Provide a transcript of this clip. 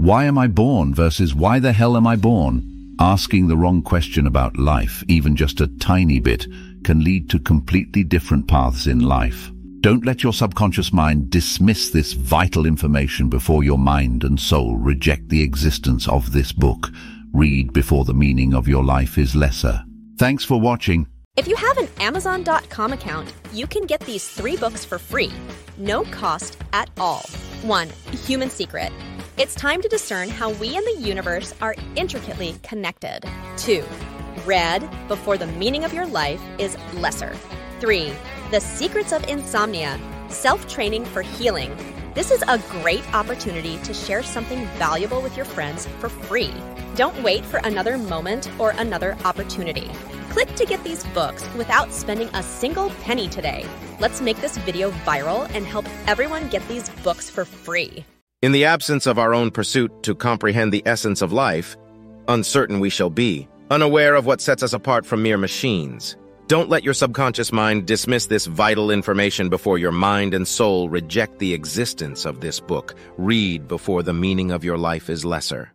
Why am I born versus why the hell am I born? Asking the wrong question about life, even just a tiny bit, can lead to completely different paths in life. Don't let your subconscious mind dismiss this vital information before your mind and soul reject the existence of this book. Read before the meaning of your life is lesser. Thanks for watching. If you have an Amazon.com account, you can get these three books for free. No cost at all. 1. Human Secret. It's time to discern how we and the universe are intricately connected. 2. Read before the meaning of your life is lesser. 3. The Secrets of Insomnia. Self training for healing. This is a great opportunity to share something valuable with your friends for free. Don't wait for another moment or another opportunity. Click to get these books without spending a single penny today. Let's make this video viral and help everyone get these books for free. In the absence of our own pursuit to comprehend the essence of life, uncertain we shall be, unaware of what sets us apart from mere machines. Don't let your subconscious mind dismiss this vital information before your mind and soul reject the existence of this book. Read before the meaning of your life is lesser.